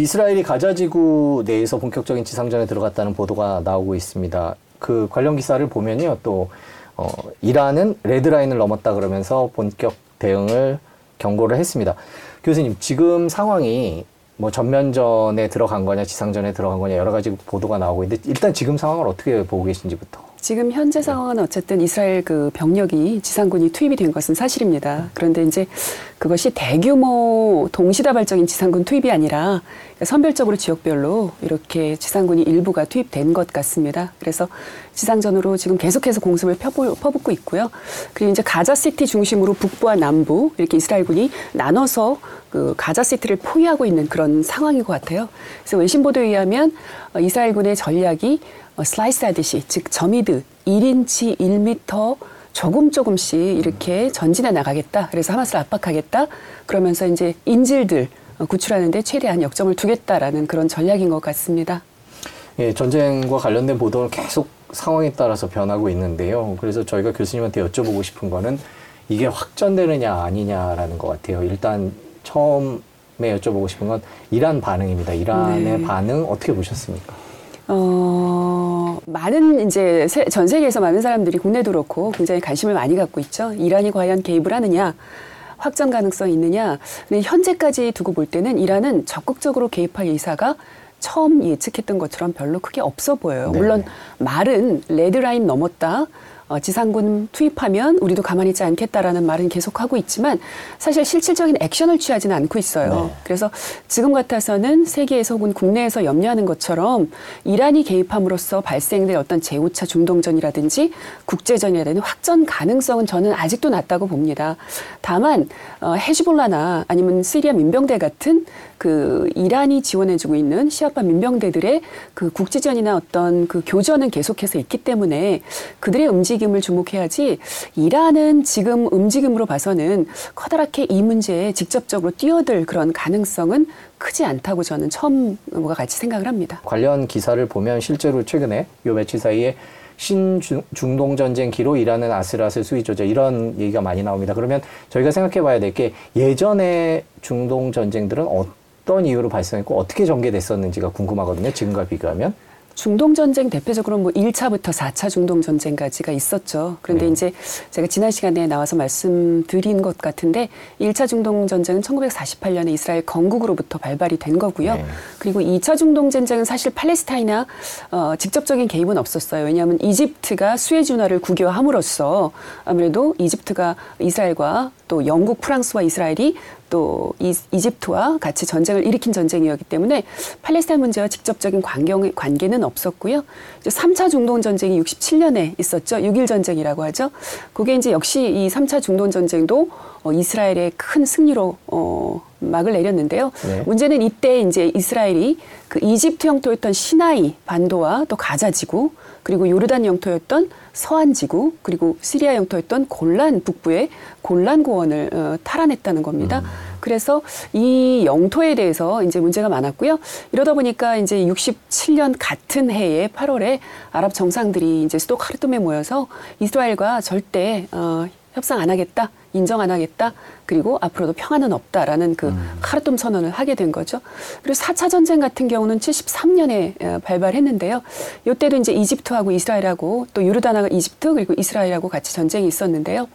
이스라엘이 가자 지구 내에서 본격적인 지상전에 들어갔다는 보도가 나오고 있습니다. 그 관련 기사를 보면요, 또 어, 이란은 레드라인을 넘었다 그러면서 본격 대응을 경고를 했습니다. 교수님, 지금 상황이 뭐 전면전에 들어간 거냐, 지상전에 들어간 거냐 여러 가지 보도가 나오고 있는데 일단 지금 상황을 어떻게 보고 계신지부터. 지금 현재 상황은 어쨌든 이스라엘 그 병력이 지상군이 투입이 된 것은 사실입니다. 그런데 이제 그것이 대규모 동시다발적인 지상군 투입이 아니라 선별적으로 지역별로 이렇게 지상군이 일부가 투입된 것 같습니다. 그래서 지상전으로 지금 계속해서 공습을 퍼붓고 있고요. 그리고 이제 가자시티 중심으로 북부와 남부 이렇게 이스라엘군이 나눠서 그 가자시티를 포위하고 있는 그런 상황인 것 같아요. 그래서 외신 보도에 의하면 어, 이스라엘군의 전략이 어, 슬라이스 하듯이 즉 점이드 1인치 1미터 조금 조금씩 이렇게 전진해 나가겠다. 그래서 하마스를 압박하겠다. 그러면서 이제 인질들 어, 구출하는데 최대한 역점을 두겠다라는 그런 전략인 것 같습니다. 예, 전쟁과 관련된 보도는 계속 상황에 따라서 변하고 있는데요. 그래서 저희가 교수님한테 여쭤보고 싶은 거는 이게 확전되느냐 아니냐라는 것 같아요. 일단 처음에 여쭤보고 싶은 건 이란 반응입니다. 이란의 네. 반응 어떻게 보셨습니까? 어, 많은 이제 세- 전 세계에서 많은 사람들이 국내도 그렇고 굉장히 관심을 많이 갖고 있죠. 이란이 과연 개입을 하느냐, 확전 가능성이 있느냐. 근데 현재까지 두고 볼 때는 이란은 적극적으로 개입할 의사가 처음 예측했던 것처럼 별로 크게 없어 보여요. 네. 물론 말은 레드라인 넘었다. 어, 지상군 투입하면 우리도 가만히 있지 않겠다라는 말은 계속하고 있지만 사실 실질적인 액션을 취하지는 않고 있어요. 네. 그래서 지금 같아서는 세계에서 혹은 국내에서 염려하는 것처럼 이란이 개입함으로써 발생될 어떤 제5차 중동전이라든지 국제전이라든지 확전 가능성은 저는 아직도 낮다고 봅니다. 다만 어, 헤즈볼라나 아니면 시리아 민병대 같은 그 이란이 지원해주고 있는 시아파 민병대들의 그 국지전이나 어떤 그 교전은 계속해서 있기 때문에 그들의 움직임 을 주목해야지 이란은 지금 움직임으로 봐서는 커다랗게 이 문제에 직접적으로 뛰어들 그런 가능성은 크지 않다고 저는 처음과 같이 생각을 합니다. 관련 기사를 보면 실제로 최근에 요 며칠 사이에 신중동 전쟁기로 일하는 아슬아슬 수위 조절 이런 얘기가 많이 나옵니다. 그러면 저희가 생각해 봐야 될 게 예전에 중동 전쟁들은 어떤 이유로 발생했고 어떻게 전개됐었는지가 궁금하거든요. 지금과 비교하면. 중동 전쟁 대표적으로 뭐 1차부터 4차 중동 전쟁까지가 있었죠. 그런데 네. 이제 제가 지난 시간에 나와서 말씀드린 것 같은데 1차 중동 전쟁은 1948년에 이스라엘 건국으로부터 발발이 된 거고요. 네. 그리고 2차 중동 전쟁은 사실 팔레스타인이나 어, 직접적인 개입은 없었어요. 왜냐하면 이집트가 수에즈 운하를 국유화함으로써 아무래도 이집트가 이스라엘과 또 영국, 프랑스와 이스라엘이 또 이, 이집트와 같이 전쟁을 일으킨 전쟁이었기 때문에 팔레스타인 문제와 직접적인 관경, 관계는 없었고요. 이제 3차 중동 전쟁이 67년에 있었죠. 6.1 전쟁이라고 하죠. 그게 이제 역시 이 3차 중동 전쟁도 어, 이스라엘의 큰 승리로 어, 막을 내렸는데요. 네. 문제는 이때 이제 이스라엘이 그 이집트 영토였던 시나이 반도와 또 가자 지구 그리고 요르단 영토였던 서한 지구 그리고 시리아 영토였던 골란 북부의 골란 고원을 어, 탈환했다는 겁니다. 그래서 이 영토에 대해서 이제 문제가 많았고요. 이러다 보니까 이제 67년 같은 해에 8월에 아랍 정상들이 이제 수도 카르툼에 모여서 이스라엘과 절대 어, 협상 안 하겠다, 인정 안 하겠다, 그리고 앞으로도 평화는 없다라는 그 카르툼 선언을 하게 된 거죠. 그리고 4차 전쟁 같은 경우는 73년에 발발했는데요. 이때도 이제 이집트하고 이스라엘하고 또 요르단하고 이집트 그리고 이스라엘하고 같이 전쟁이 있었는데요.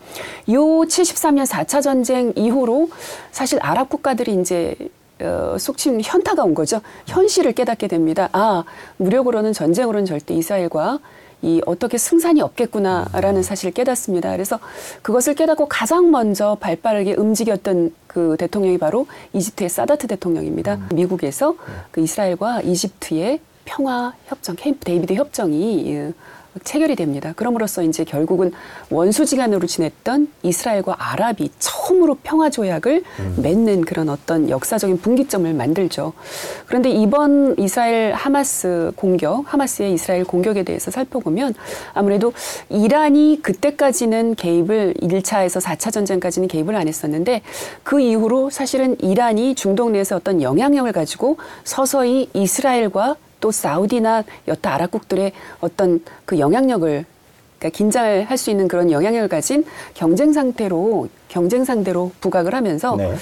요 73년 4차 전쟁 이후로 사실 아랍 국가들이 이제 어, 속칭 현타가 온 거죠. 현실을 깨닫게 됩니다. 아, 무력으로는 전쟁으로는 절대 이스라엘과 이 어떻게 승산이 없겠구나라는 사실을 깨닫습니다. 그래서 그것을 깨닫고 가장 먼저 발빠르게 움직였던 그 대통령이 바로 이집트의 사다트 대통령입니다. 미국에서 그 이스라엘과 이집트의 평화 협정, 캠프 데이비드 협정이 예, 체결이 됩니다. 그럼으로써 이제 결국은 원수지간으로 지냈던 이스라엘과 아랍이 처음으로 평화 조약을 맺는 그런 어떤 역사적인 분기점을 만들죠. 그런데 이번 이스라엘 하마스 공격, 하마스의 이스라엘 공격에 대해서 살펴보면 아무래도 이란이 그때까지는 개입을 1차에서 4차 전쟁까지는 개입을 안 했었는데 그 이후로 사실은 이란이 중동 내에서 어떤 영향력을 가지고 서서히 이스라엘과 또 사우디나 여타 아랍국들의 어떤 그 영향력을 그러니까 긴장을 할 수 있는 그런 영향력을 가진 경쟁 상태로 경쟁 상대로 부각을 하면서 네.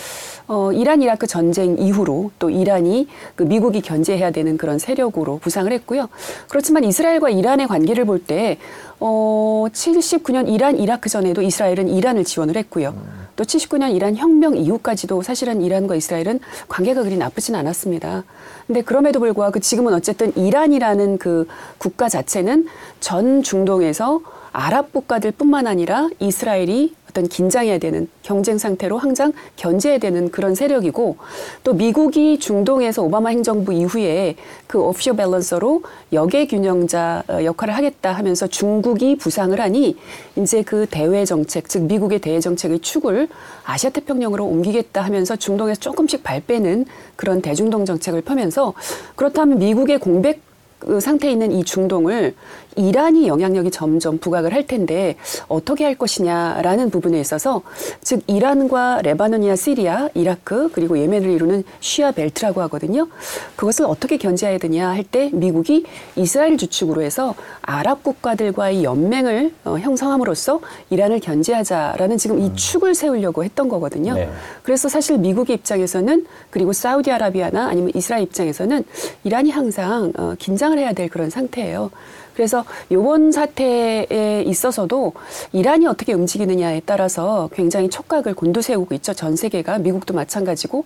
어, 이란 이라크 전쟁 이후로 또 이란이 그 미국이 견제해야 되는 그런 세력으로 부상을 했고요. 그렇지만 이스라엘과 이란의 관계를 볼 때 어, 79년 이란 이라크 전에도 이스라엘은 이란을 지원을 했고요. 또 79년 이란 혁명 이후까지도 사실은 이란과 이스라엘은 관계가 그리 나쁘진 않았습니다. 근데 그럼에도 불구하고 지금은 어쨌든 이란이라는 그 국가 자체는 전 중동에서 아랍 국가들 뿐만 아니라 이스라엘이 어떤 긴장해야 되는 경쟁 상태로 항상 견제해야 되는 그런 세력이고 또 미국이 중동에서 오바마 행정부 이후에 그 오피셔 밸런서로 역의 균형자 어, 역할을 하겠다 하면서 중국이 부상을 하니 이제 그 대외 정책 즉 미국의 대외 정책의 축을 아시아 태평양으로 옮기겠다 하면서 중동에서 조금씩 발 빼는 그런 대중동 정책을 펴면서 그렇다면 미국의 공백 그 상태에 있는 이 중동을 이란이 영향력이 점점 부각을 할 텐데 어떻게 할 것이냐라는 부분에 있어서 즉 이란과 레바논이나 시리아, 이라크 그리고 예멘을 이루는 쉬아 벨트라고 하거든요. 그것을 어떻게 견제해야 되냐 할 때 미국이 이스라엘 주축으로 해서 아랍 국가들과의 연맹을 어, 형성함으로써 이란을 견제하자라는 지금 이 축을 세우려고 했던 거거든요. 네. 그래서 사실 미국의 입장에서는 그리고 사우디아라비아나 아니면 이스라엘 입장에서는 이란이 항상 어, 긴장을 해야 될 그런 상태예요. 그래서 요번 사태에 있어서도 이란이 어떻게 움직이느냐에 따라서 굉장히 촉각을 곤두세우고 있죠. 전 세계가 미국도 마찬가지고.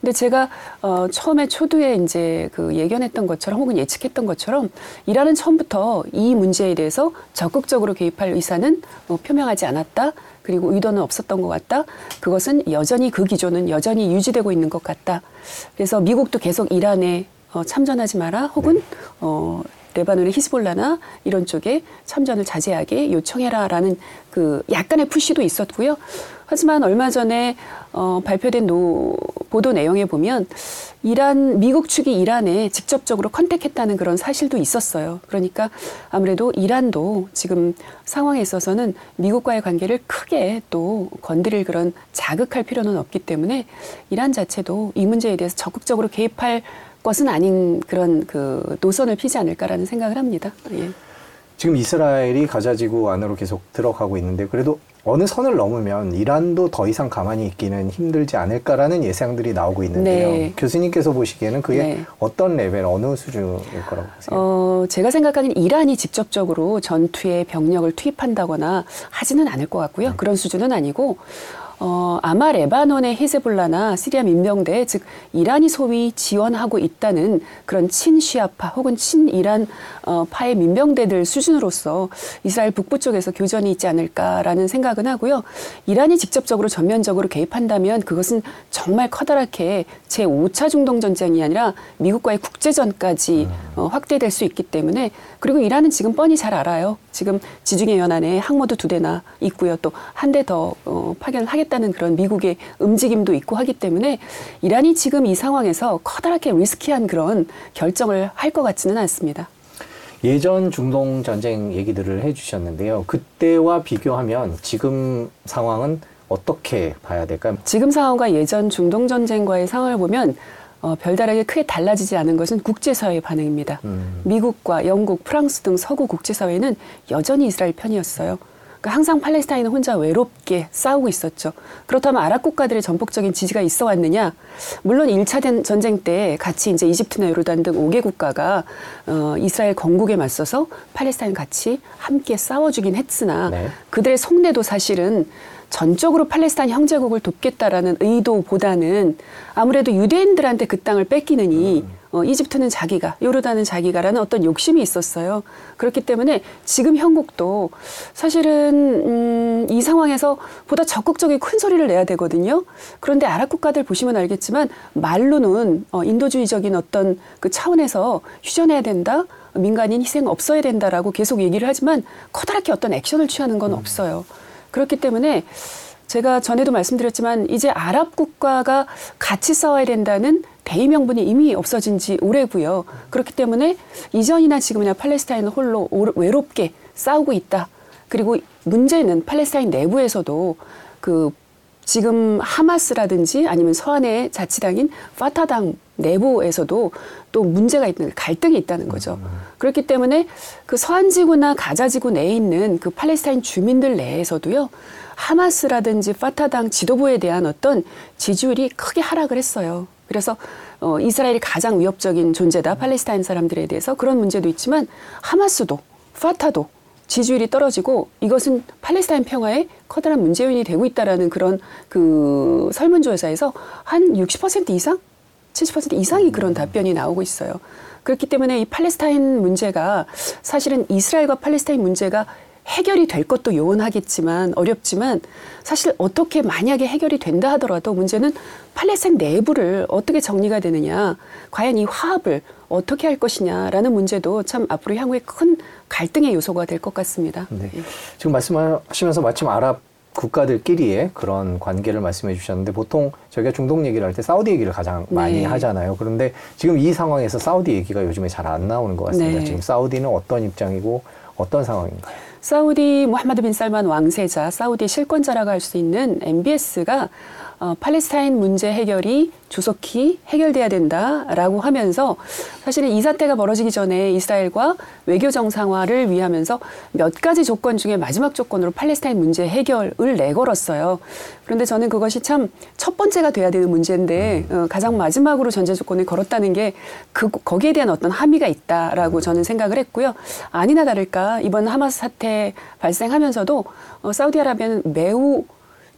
근데 제가 어 처음에 초두에 이제 그 예견했던 것처럼 혹은 예측했던 것처럼 이란은 처음부터 이 문제에 대해서 적극적으로 개입할 의사는 어 표명하지 않았다. 그리고 의도는 없었던 것 같다. 그것은 여전히 그 기조는 여전히 유지되고 있는 것 같다. 그래서 미국도 계속 이란에 어, 참전하지 마라. 혹은 어, 레바논의 히즈볼라나 이런 쪽에 참전을 자제하게 요청해라라는 그 약간의 push도 있었고요. 하지만 얼마 전에 어, 발표된 노, 보도 내용에 보면 이란 미국 측이 이란에 직접적으로 contact했다는 그런 사실도 있었어요. 그러니까 아무래도 이란도 지금 상황에 있어서는 미국과의 관계를 크게 또 건드릴 그런 자극할 필요는 없기 때문에 이란 자체도 이 문제에 대해서 적극적으로 개입할 것은 아닌 그런 그 노선을 피지 않을까라는 생각을 합니다. 예. 지금 이스라엘이 가자지구 안으로 계속 들어가고 있는데 그래도 어느 선을 넘으면 이란도 더 이상 가만히 있기는 힘들지 않을까라는 예상들이 나오고 있는데요. 네. 교수님께서 보시기에는 그게 네. 어떤 레벨, 어느 수준일 거라고 보세요? 어, 제가 생각하기엔 이란이 직접적으로 전투에 병력을 투입한다거나 하지는 않을 것 같고요. 그런 수준은 아니고 어, 아마 레바논의 히즈볼라나 시리아 민병대, 즉 이란이 소위 지원하고 있다는 그런 친시아파 혹은 친이란 어, 파의 민병대들 수준으로서 이스라엘 북부 쪽에서 교전이 있지 않을까라는 생각은 하고요. 이란이 직접적으로 전면적으로 개입한다면 그것은 정말 커다랗게 제 5차 중동 전쟁이 아니라 미국과의 국제전까지 어, 확대될 수 있기 때문에 그리고 이란은 지금 뻔히 잘 알아요. 지금 지중해 연안에 항모도 두 대나 있고요. 또 한 대 더 어, 파견을 하 겠다는 그런 미국의 움직임도 있고 하기 때문에 이란이 지금 이 상황에서 커다랗게 리스키한 그런 결정을 할 것 같지는 않습니다. 예전 중동 전쟁 얘기들을 해주셨는데요. 그때와 비교하면 지금 상황은 어떻게 봐야 될까요? 지금 상황과 예전 중동 전쟁과의 상황을 보면 어, 별다르게 크게 달라지지 않은 것은 국제사회의 반응입니다. 음. 미국과 영국, 프랑스 등 서구 국제사회는 여전히 이스라엘 편이었어요. 그러니까 항상 팔레스타인은 혼자 외롭게 싸우고 있었죠. 그렇다면 아랍 국가들의 전폭적인 지지가 있어 왔느냐? 물론 1차 전쟁 때 같이 이제 이집트나 요르단 등 5개 국가가 어, 이스라엘 건국에 맞서서 팔레스타인 같이 함께 싸워주긴 했으나 네. 그들의 속내도 사실은 전적으로 팔레스타인 형제국을 돕겠다라는 의도보다는 아무래도 유대인들한테 그 땅을 뺏기느니 어, 이집트는 자기가, 요르단은 자기가라는 어떤 욕심이 있었어요. 그렇기 때문에 지금 형국도 사실은 음, 이 상황에서 보다 적극적인 큰 소리를 내야 되거든요. 그런데 아랍 국가들 보시면 알겠지만 말로는 어, 인도주의적인 어떤 그 차원에서 휴전해야 된다. 민간인 희생 없어야 된다라고 계속 얘기를 하지만 커다랗게 어떤 액션을 취하는 건 없어요. 그렇기 때문에 제가 전에도 말씀드렸지만 이제 아랍 국가가 같이 싸워야 된다는 대의 명분이 이미 없어진 지 오래고요. 그렇기 때문에 이전이나 지금이나 팔레스타인은 홀로 오- 외롭게 싸우고 있다. 그리고 문제는 팔레스타인 내부에서도 그 지금 하마스라든지 아니면 서한의 자치당인 파타당 내부에서도 또 문제가 있는 갈등이 있다는 거죠. 그렇기 때문에 그 서한 지구나 가자 지구 내에 있는 그 팔레스타인 주민들 내에서도요 하마스라든지 파타당 지도부에 대한 어떤 지지율이 크게 하락을 했어요. 그래서 어, 이스라엘이 가장 위협적인 존재다 팔레스타인 사람들에 대해서 그런 문제도 있지만 하마스도 파타도 지지율이 떨어지고 이것은 팔레스타인 평화에 커다란 문제 요인이 되고 있다라는 그런 그 설문조사에서 한 60% 이상 70% 이상이 그런 답변이 나오고 있어요. 그렇기 때문에 이 팔레스타인 문제가 사실은 이스라엘과 팔레스타인 문제가 해결이 될 것도 요원하겠지만 어렵지만 사실 어떻게 만약에 해결이 된다 하더라도 문제는 팔레스타인 내부를 어떻게 정리가 되느냐 과연 이 화합을 어떻게 할 것이냐라는 문제도 참 앞으로 향후에 큰 갈등의 요소가 될 것 같습니다. 네. 예. 지금 말씀하시면서 마침 아랍 국가들끼리의 그런 관계를 말씀해 주셨는데 보통 저희가 중동 얘기를 할 때 사우디 얘기를 가장 많이 네. 하잖아요. 그런데 지금 이 상황에서 사우디 얘기가 요즘에 잘 안 나오는 것 같습니다. 네. 지금 사우디는 어떤 입장이고 어떤 상황인가요? 사우디 무하마드 빈 살만 왕세자, 사우디 실권자라고 할 수 있는 MBS가 어, 팔레스타인 문제 해결이 조속히 해결돼야 된다라고 하면서 사실은 이 사태가 벌어지기 전에 이스라엘과 외교 정상화를 위하면서 몇 가지 조건 중에 마지막 조건으로 팔레스타인 문제 해결을 내걸었어요. 그런데 저는 그것이 참 첫 번째가 돼야 되는 문제인데 어, 가장 마지막으로 전제 조건을 걸었다는 게 그 거기에 대한 어떤 함의가 있다라고 저는 생각을 했고요. 아니나 다를까 이번 하마스 사태 발생하면서도 어, 사우디아라비아는 매우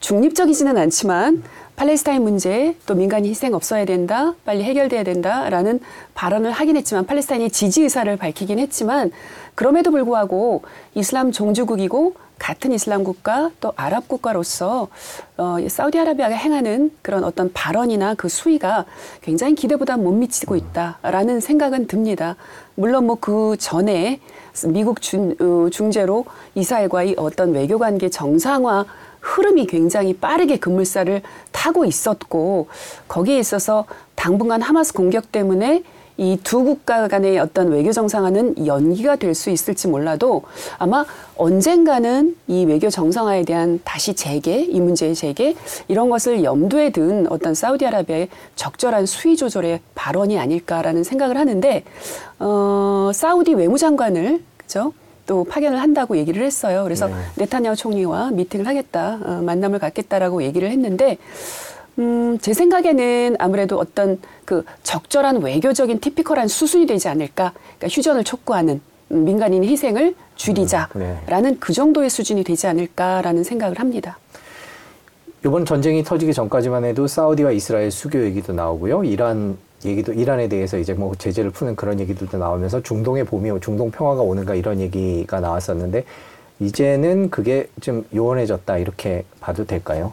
중립적이지는 않지만 팔레스타인 문제 또 민간인 희생 없어야 된다 빨리 해결돼야 된다라는 발언을 하긴 했지만 팔레스타인이 지지 의사를 밝히긴 했지만 그럼에도 불구하고 이슬람 종주국이고 같은 이슬람 국가 또 아랍 국가로서 어, 이 사우디아라비아가 행하는 그런 어떤 발언이나 그 수위가 굉장히 기대보다 못 미치고 있다라는 생각은 듭니다. 물론 뭐 그 전에 미국 중, 어, 중재로 이스라엘과의 어떤 외교 관계 정상화 흐름이 굉장히 빠르게 급물살을 타고 있었고 거기에 있어서 당분간 하마스 공격 때문에 이 두 국가 간의 어떤 외교 정상화는 연기가 될 수 있을지 몰라도 아마 언젠가는 이 외교 정상화에 대한 다시 재개, 이 문제의 재개 이런 것을 염두에 둔 어떤 사우디아라비아의 적절한 수위 조절의 발언이 아닐까라는 생각을 하는데 어, 사우디 외무장관을 그죠? 또 파견을 한다고 얘기를 했어요. 그래서 네. 네타냐후 총리와 미팅을 하겠다, 어, 만남을 갖겠다라고 얘기를 했는데, 음, 제 생각에는 아무래도 어떤 그 적절한 외교적인 티피컬한 수순이 되지 않을까. 그러니까 휴전을 촉구하는 음, 민간인 희생을 줄이자라는 그 정도의 수준이 되지 않을까라는 생각을 합니다. 이번 전쟁이 터지기 전까지만 해도 사우디와 이스라엘 수교 얘기도 나오고요. 이란 얘기도 이란에 대해서 이제 뭐 제재를 푸는 그런 얘기들도 나오면서 중동의 봄이 오- 중동 평화가 오는가 이런 얘기가 나왔었는데 이제는 그게 좀 요원해졌다 이렇게 봐도 될까요?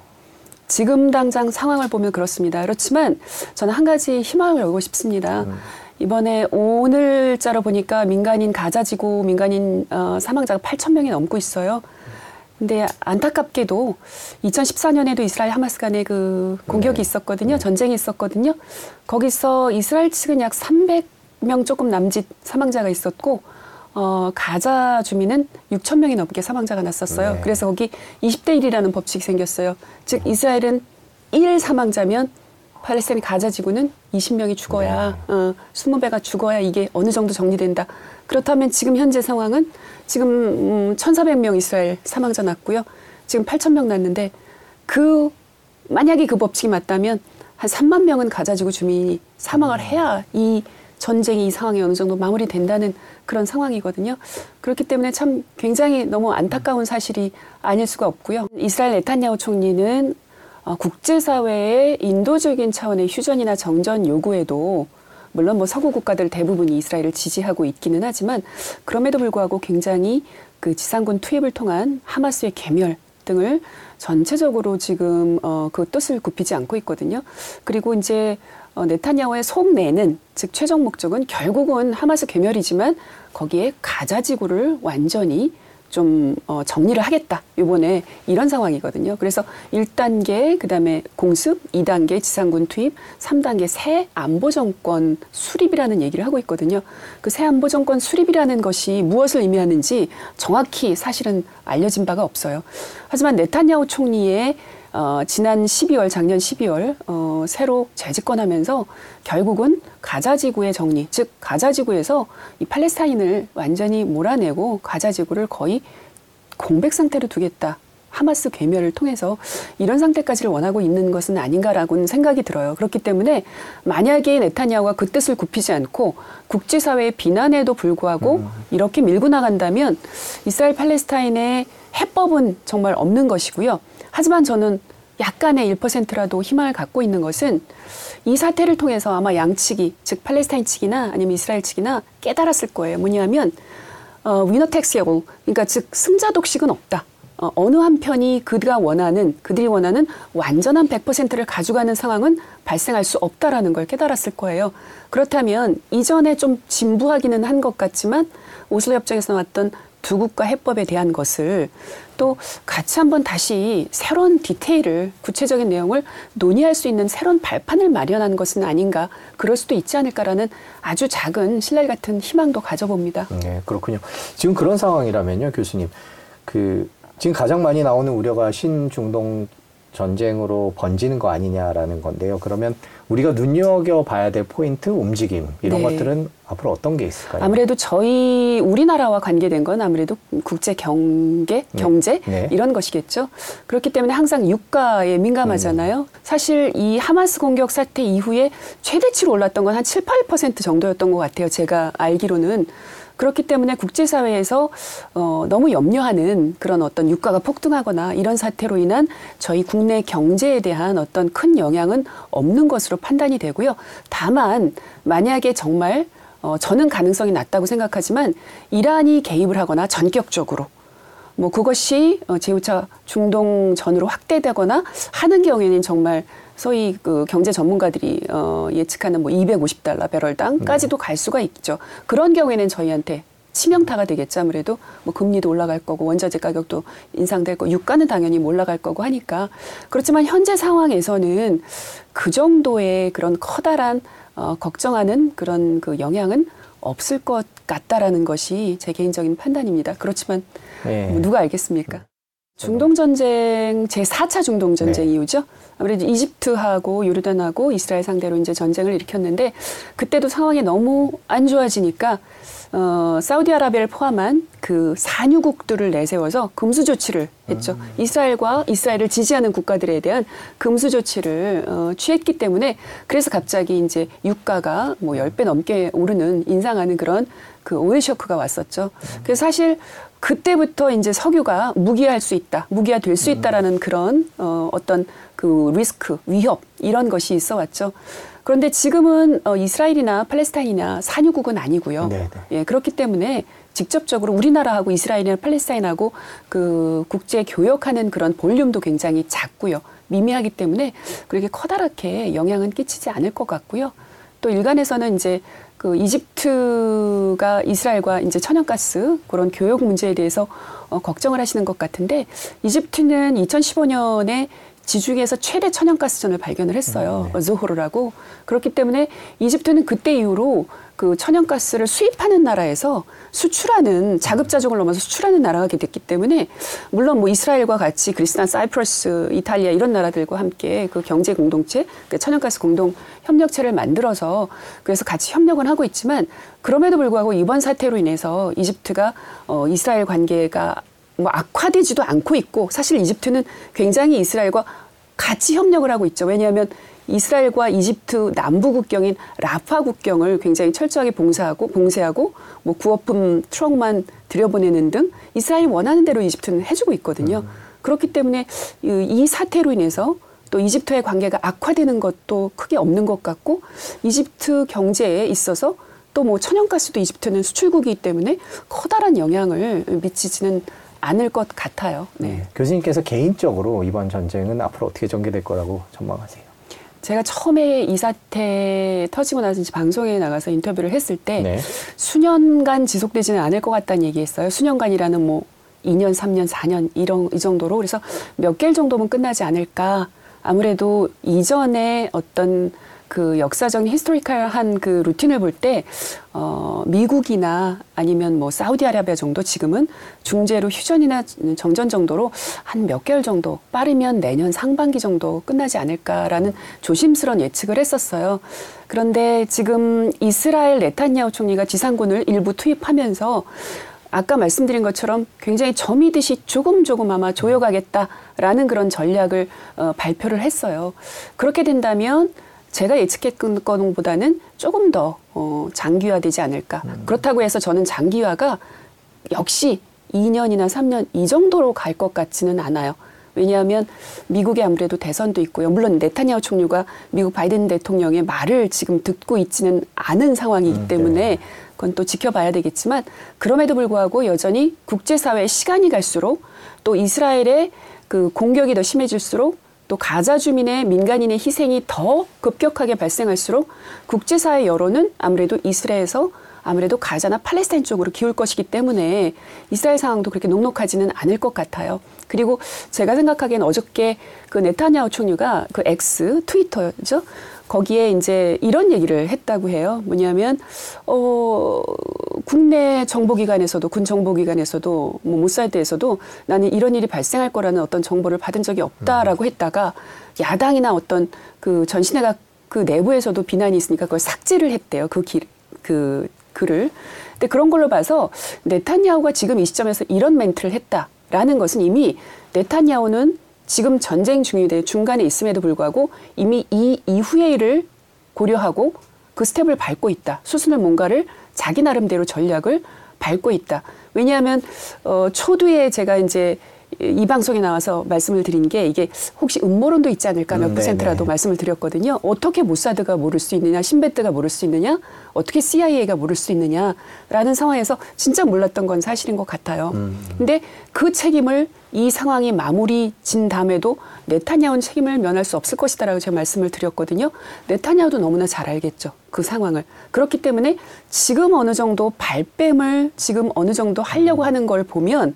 지금 당장 상황을 보면 그렇습니다. 그렇지만 저는 한 가지 희망을 열고 싶습니다. 이번에 오늘자로 보니까 민간인 가자지구 민간인 어, 사망자가 8천 명이 넘고 있어요. 근데 안타깝게도 2014년에도 이스라엘 하마스 간의 그 공격이 네. 있었거든요. 전쟁이 있었거든요. 거기서 이스라엘 측은 약 300명 조금 남짓 사망자가 있었고 어, 가자 주민은 6천 명이 넘게 사망자가 났었어요. 네. 그래서 거기 20대 1이라는 법칙이 생겼어요. 즉 이스라엘은 1 사망자면 팔레스타인 가자 지구는 20명이 죽어야 어, 20배가 죽어야 이게 어느 정도 정리된다. 그렇다면 지금 현재 상황은 지금 음, 1,400명 이스라엘 사망자 났고요. 지금 8,000명 났는데 그 만약에 그 법칙이 맞다면 한 3만 명은 가자 지구 주민이 사망을 해야 이 전쟁이 이 상황이 어느 정도 마무리된다는 그런 상황이거든요. 그렇기 때문에 참 굉장히 너무 안타까운 사실이 아닐 수가 없고요. 이스라엘 네타냐후 총리는 어, 국제사회의 인도적인 차원의 휴전이나 정전 요구에도 물론 뭐 서구 국가들 대부분이 이스라엘을 지지하고 있기는 하지만 그럼에도 불구하고 굉장히 그 지상군 투입을 통한 하마스의 괴멸 등을 전체적으로 지금 어, 그 뜻을 굽히지 않고 있거든요. 그리고 이제 어, 네타냐후의 속내는 즉 최종 목적은 결국은 하마스 괴멸이지만 거기에 가자 지구를 완전히 좀 어, 정리를 하겠다. 이번에 이런 상황이거든요. 그래서 1단계 그다음에 공습, 2단계 지상군 투입, 3단계 새 안보 정권 수립이라는 얘기를 하고 있거든요. 그 새 안보 정권 수립이라는 것이 무엇을 의미하는지 정확히 사실은 알려진 바가 없어요. 하지만 네타냐후 총리의 어, 지난 12월, 작년 12월, 어, 새로 재집권하면서 결국은 가자지구의 정리, 즉, 가자지구에서 이 팔레스타인을 완전히 몰아내고 가자지구를 거의 공백 상태로 두겠다 하마스 괴멸을 통해서 이런 상태까지를 원하고 있는 것은 아닌가라고는 생각이 들어요. 그렇기 때문에 만약에 네타냐후가 그 뜻을 굽히지 않고 국제사회의 비난에도 불구하고 이렇게 밀고 나간다면 이스라엘 팔레스타인의 해법은 정말 없는 것이고요. 하지만 저는 약간의 1%라도 희망을 갖고 있는 것은 이 사태를 통해서 아마 양측이 즉 팔레스타인 측이나 아니면 이스라엘 측이나 깨달았을 거예요. 뭐냐면 어, 위너 텍스하고 그러니까 즉 승자 독식은 없다. 어, 어느 한편이 그가 원하는 그들이 원하는 완전한 100%를 가져가는 상황은 발생할 수 없다라는 걸 깨달았을 거예요. 그렇다면 이전에 좀 진부하기는 한 것 같지만 오슬로 협정에서 나왔던 두 국가 해법에 대한 것을 또 같이 한번 다시 새로운 디테일을 구체적인 내용을 논의할 수 있는 새로운 발판을 마련하는 것은 아닌가 그럴 수도 있지 않을까라는 아주 작은 신랄 같은 희망도 가져봅니다. 네, 그렇군요. 지금 그런 상황이라면요, 교수님. 그 지금 가장 많이 나오는 우려가 신중동 전쟁으로 번지는 거 아니냐라는 건데요. 그러면 우리가 눈여겨 봐야 될 포인트, 움직임 이런 네. 것들은 앞으로 어떤 게 있을까요? 아무래도 저희 우리나라와 관계된 건 아무래도 국제 경계, 네. 경제 네. 이런 것이겠죠. 그렇기 때문에 항상 유가에 민감하잖아요. 음. 사실 이 하마스 공격 사태 이후에 최대치로 올랐던 건 한 7, 8% 정도였던 것 같아요. 제가 알기로는. 그렇기 때문에 국제사회에서 어, 너무 염려하는 그런 어떤 유가가 폭등하거나 이런 사태로 인한 저희 국내 경제에 대한 어떤 큰 영향은 없는 것으로 판단이 되고요. 다만 만약에 정말 어, 저는 가능성이 낮다고 생각하지만 이란이 개입을 하거나 전격적으로 뭐 그것이 어, 제5차 중동 전으로 확대되거나 하는 경우에는 정말 소위 그 경제 전문가들이 어, 예측하는 뭐 250달러 배럴당까지도 갈 수가 있죠. 그런 경우에는 저희한테 치명타가 되겠죠. 아무래도 뭐 금리도 올라갈 거고 원자재 가격도 인상될 거고 유가는 당연히 올라갈 거고 하니까 그렇지만 현재 상황에서는 그 정도의 그런 커다란 어, 걱정하는 그런 그 영향은 없을 것 같다라는 것이 제 개인적인 판단입니다. 그렇지만 네. 뭐 누가 알겠습니까? 중동 전쟁 제 4차 중동 전쟁 네. 이후죠. 아무래도 이집트하고 요르단하고 이스라엘 상대로 이제 전쟁을 일으켰는데 그때도 상황이 너무 안 좋아지니까 어, 사우디아라비아를 포함한 그 산유국들을 내세워서 금수 조치를 했죠. 이스라엘과 이스라엘을 지지하는 국가들에 대한 금수 조치를 어, 취했기 때문에 그래서 갑자기 이제 유가가 뭐 10배 넘게 오르는 인상하는 그런 그 오일 쇼크가 왔었죠. 그래서 사실 그때부터 이제 석유가 무기화할 수 있다, 무기화 될 수 있다라는 그런 어, 어떤 그 리스크, 위협 이런 것이 있어 왔죠. 그런데 지금은 어, 이스라엘이나 팔레스타인이나 산유국은 아니고요. 네, 예, 그렇기 때문에 직접적으로 우리나라하고 이스라엘이나 팔레스타인하고 그 국제 교역하는 그런 볼륨도 굉장히 작고요. 미미하기 때문에 그렇게 커다랗게 영향은 끼치지 않을 것 같고요. 또 일간에서는 이제 그 이집트가 이스라엘과 이제 천연가스 그런 교역 문제에 대해서 어, 걱정을 하시는 것 같은데 이집트는 2015년에 지중해에서 최대 천연가스전을 발견을 했어요. 네. 조호르라고. 그렇기 때문에 이집트는 그때 이후로 그 천연가스를 수입하는 나라에서 수출하는 자급자족을 넘어서 수출하는 나라가 됐기 때문에 물론 뭐 이스라엘과 같이 그리스나 사이프러스, 이탈리아 이런 나라들과 함께 그 경제 공동체, 그 천연가스 공동 협력체를 만들어서 그래서 같이 협력은 하고 있지만 그럼에도 불구하고 이번 사태로 인해서 이집트가 어 이스라엘 관계가 뭐 악화되지도 않고 있고 사실 이집트는 굉장히 이스라엘과 같이 협력을 하고 있죠. 왜냐하면 이스라엘과 이집트 남부 국경인 라파 국경을 굉장히 철저하게 봉사하고 봉쇄하고 뭐 구호품 트럭만 들여보내는 등 이스라엘이 원하는 대로 이집트는 해주고 있거든요. 그렇기 때문에 이- 이 사태로 인해서 또 이집트의 관계가 악화되는 것도 크게 없는 것 같고 이집트 경제에 있어서 또 뭐 천연가스도 이집트는 수출국이기 때문에 커다란 영향을 미치지는 않을 것 같아요. 네. 네. 교수님께서 개인적으로 이번 전쟁은 앞으로 어떻게 전개될 거라고 전망하세요? 제가 처음에 이 사태 터지고 나서 이제 방송에 나가서 인터뷰를 했을 때 네. 수년간 지속되지는 않을 것 같다는 얘기했어요. 수년간이라는 뭐 2년, 3년, 4년 이런 이 정도로 그래서 몇 개월 정도면 끝나지 않을까. 아무래도 이전에 어떤 그 역사적인 히스토리컬한 그 루틴을 볼 때 어, 미국이나 아니면 뭐 사우디아라비아 정도 지금은 중재로 휴전이나 정전 정도로 한 몇 개월 정도 빠르면 내년 상반기 정도 끝나지 않을까라는 조심스러운 예측을 했었어요. 그런데 지금 이스라엘 네탄야후 총리가 지상군을 일부 투입하면서 아까 말씀드린 것처럼 굉장히 점이듯이 조금 조금 아마 조여가겠다라는 그런 전략을 어, 발표를 했어요. 그렇게 된다면 제가 예측했던 것보다는 조금 더 어, 장기화되지 않을까. 그렇다고 해서 저는 장기화가 역시 2년이나 3년 이 정도로 갈 것 같지는 않아요. 왜냐하면 미국에 아무래도 대선도 있고요. 물론 네타냐후 총리가 미국 바이든 대통령의 말을 지금 듣고 있지는 않은 상황이기 음, 때문에 네. 그건 또 지켜봐야 되겠지만 그럼에도 불구하고 여전히 국제사회의 시간이 갈수록 또 이스라엘의 그 공격이 더 심해질수록 또 가자 주민의 민간인의 희생이 더 급격하게 발생할수록 국제사회 여론은 아무래도 이스라엘에서 아무래도 가자나 팔레스타인 쪽으로 기울 것이기 때문에 이스라엘 상황도 그렇게 녹록하지는 않을 것 같아요. 그리고 제가 생각하기엔 어저께 그 네타냐후 총리가 그 X 트위터죠. 거기에 이제 이런 얘기를 했다고 해요. 뭐냐면 어 국내 정보기관에서도 군 정보기관에서도 뭐 모사드에서도 나는 이런 일이 발생할 거라는 어떤 정보를 받은 적이 없다라고 했다가 야당이나 어떤 그 전신회가 그 내부에서도 비난이 있으니까 그걸 삭제를 했대요. 그 길, 그 글을. 근데 그런 걸로 봐서 네타냐후가 지금 이 시점에서 이런 멘트를 했다라는 것은 이미 네타냐후는 지금 전쟁 중인데 중간에 있음에도 불구하고 이미 이 이후의 일을 고려하고 그 스텝을 밟고 있다. 수순을 뭔가를 자기 나름대로 전략을 밟고 있다. 왜냐하면 어, 초두에 제가 이제 이 방송에 나와서 말씀을 드린 게 이게 혹시 음모론도 있지 않을까 몇 음, 퍼센트라도 네네. 말씀을 드렸거든요. 어떻게 모사드가 모를 수 있느냐, 신베트가 모를 수 있느냐, 어떻게 CIA가 모를 수 있느냐라는 상황에서 진짜 몰랐던 건 사실인 것 같아요. 음. 근데 그 책임을 이 상황이 마무리 진 다음에도 네타냐후는 책임을 면할 수 없을 것이다라고 제가 말씀을 드렸거든요. 네타냐후도 너무나 잘 알겠죠. 그 상황을. 그렇기 때문에 지금 어느 정도 발뺌을 지금 어느 정도 하려고 하는 걸 보면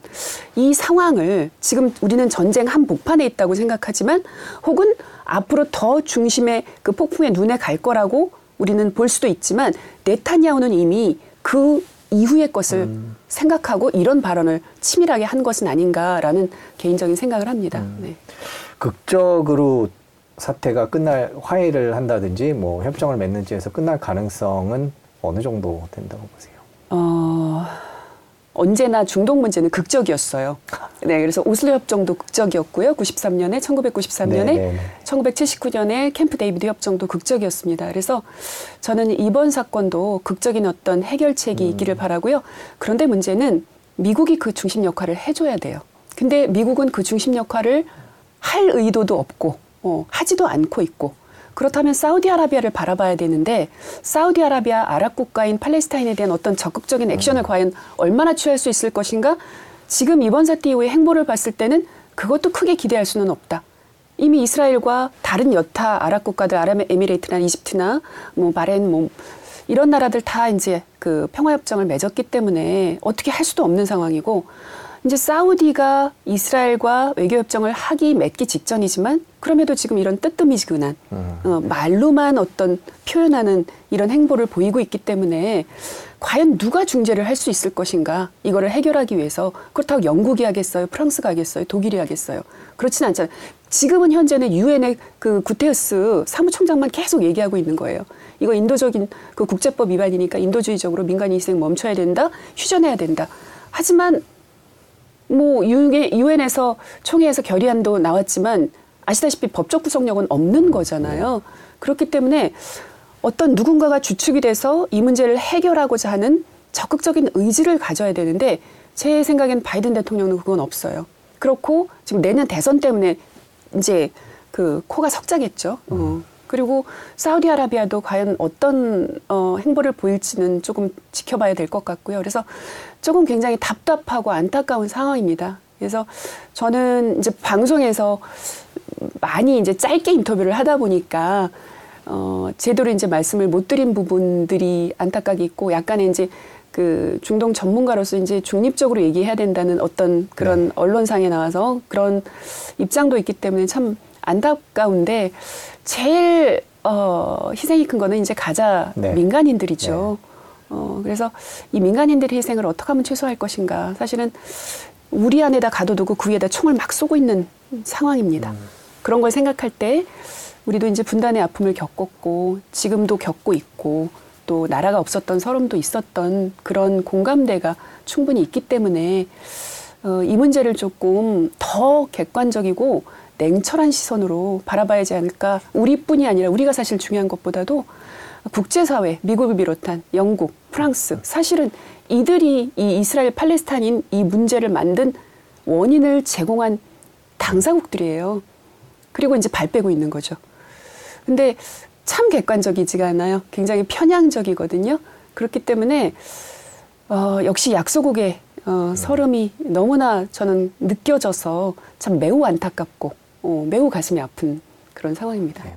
이 상황을 지금 우리는 전쟁 한 복판에 있다고 생각하지만 혹은 앞으로 더 중심의 그 폭풍의 눈에 갈 거라고 우리는 볼 수도 있지만 네타냐후는 이미 그 이후의 것을 생각하고 이런 발언을 치밀하게 한 것은 아닌가라는 개인적인 생각을 합니다. 네. 극적으로 사태가 끝날 화해를 한다든지 뭐 협정을 맺는지에서 끝날 가능성은 어느 정도 된다고 보세요? 어, 언제나 중동 문제는 극적이었어요. 네, 그래서 오슬로 협정도 극적이었고요. 93년에 1993년에 네, 네, 네. 1979년에 캠프 데이비드 협정도 극적이었습니다. 그래서 저는 이번 사건도 극적인 어떤 해결책이 음. 있기를 바라고요. 그런데 문제는 미국이 그 중심 역할을 해줘야 돼요. 근데 미국은 그 중심 역할을 할 의도도 없고 어, 하지도 않고 있고. 그렇다면 사우디아라비아를 바라봐야 되는데 사우디아라비아 아랍 국가인 팔레스타인에 대한 어떤 적극적인 액션을 과연 얼마나 취할 수 있을 것인가? 지금 이번 사태 이후의 행보를 봤을 때는 그것도 크게 기대할 수는 없다. 이미 이스라엘과 다른 여타 아랍 국가들 아랍에미레이트나 이집트나 뭐 바레인 뭐 이런 나라들 다 이제 그 평화 협정을 맺었기 때문에 어떻게 할 수도 없는 상황이고 이제 사우디가 이스라엘과 외교 협정을 하기 맺기 직전이지만 그럼에도 지금 이런 뜨뜨미지근한 어, 말로만 어떤 표현하는 이런 행보를 보이고 있기 때문에 과연 누가 중재를 할 수 있을 것인가? 이거를 해결하기 위해서 그렇다고 영국이 하겠어요? 프랑스가 하겠어요? 독일이 하겠어요? 그렇지는 않잖아요. 지금은 현재는 유엔의 그 구테우스 사무총장만 계속 얘기하고 있는 거예요. 이거 인도적인 그 국제법 위반이니까 인도주의적으로 민간 희생 멈춰야 된다? 휴전해야 된다? 하지만 뭐 유엔에서 총회에서 결의안도 나왔지만 아시다시피 법적 구속력은 없는 거잖아요. 그렇기 때문에 어떤 누군가가 주축이 돼서 이 문제를 해결하고자 하는 적극적인 의지를 가져야 되는데 제 생각엔 바이든 대통령은 그건 없어요. 그렇고 지금 내년 대선 때문에 이제 그 코가 석자겠죠. 어. 그리고 사우디아라비아도 과연 어떤 어, 행보를 보일지는 조금 지켜봐야 될 것 같고요. 그래서 조금 굉장히 답답하고 안타까운 상황입니다. 그래서 저는 이제 방송에서 많이 이제 짧게 인터뷰를 하다 보니까 어, 제대로 이제 말씀을 못 드린 부분들이 안타깝게 있고 약간의 이제 그 중동 전문가로서 이제 중립적으로 얘기해야 된다는 어떤 그런 네. 언론상에 나와서 그런 입장도 있기 때문에 참 안타까운데 제일 어, 희생이 큰 거는 이제 가자 네. 민간인들이죠. 어, 그래서 이 민간인들의 희생을 어떻게 하면 최소화할 것인가. 사실은 우리 안에다 가둬두고 그 위에다 총을 막 쏘고 있는 상황입니다. 그런 걸 생각할 때 우리도 이제 분단의 아픔을 겪었고 지금도 겪고 있고 또 나라가 없었던 서름도 있었던 그런 공감대가 충분히 있기 때문에 어, 이 문제를 조금 더 객관적이고 냉철한 시선으로 바라봐야지 않을까. 우리뿐이 아니라 우리가 사실 중요한 것보다도 국제사회, 미국을 비롯한 영국, 프랑스, 사실은 이들이 이 이스라엘 팔레스타인 이 문제를 만든 원인을 제공한 당사국들이에요. 그리고 이제 발 빼고 있는 거죠. 근데 참 객관적이지가 않아요. 굉장히 편향적이거든요. 그렇기 때문에 어, 역시 약소국의 어, 서름이 너무나 저는 느껴져서 참 매우 안타깝고 어, 매우 가슴이 아픈 그런 상황입니다. 네.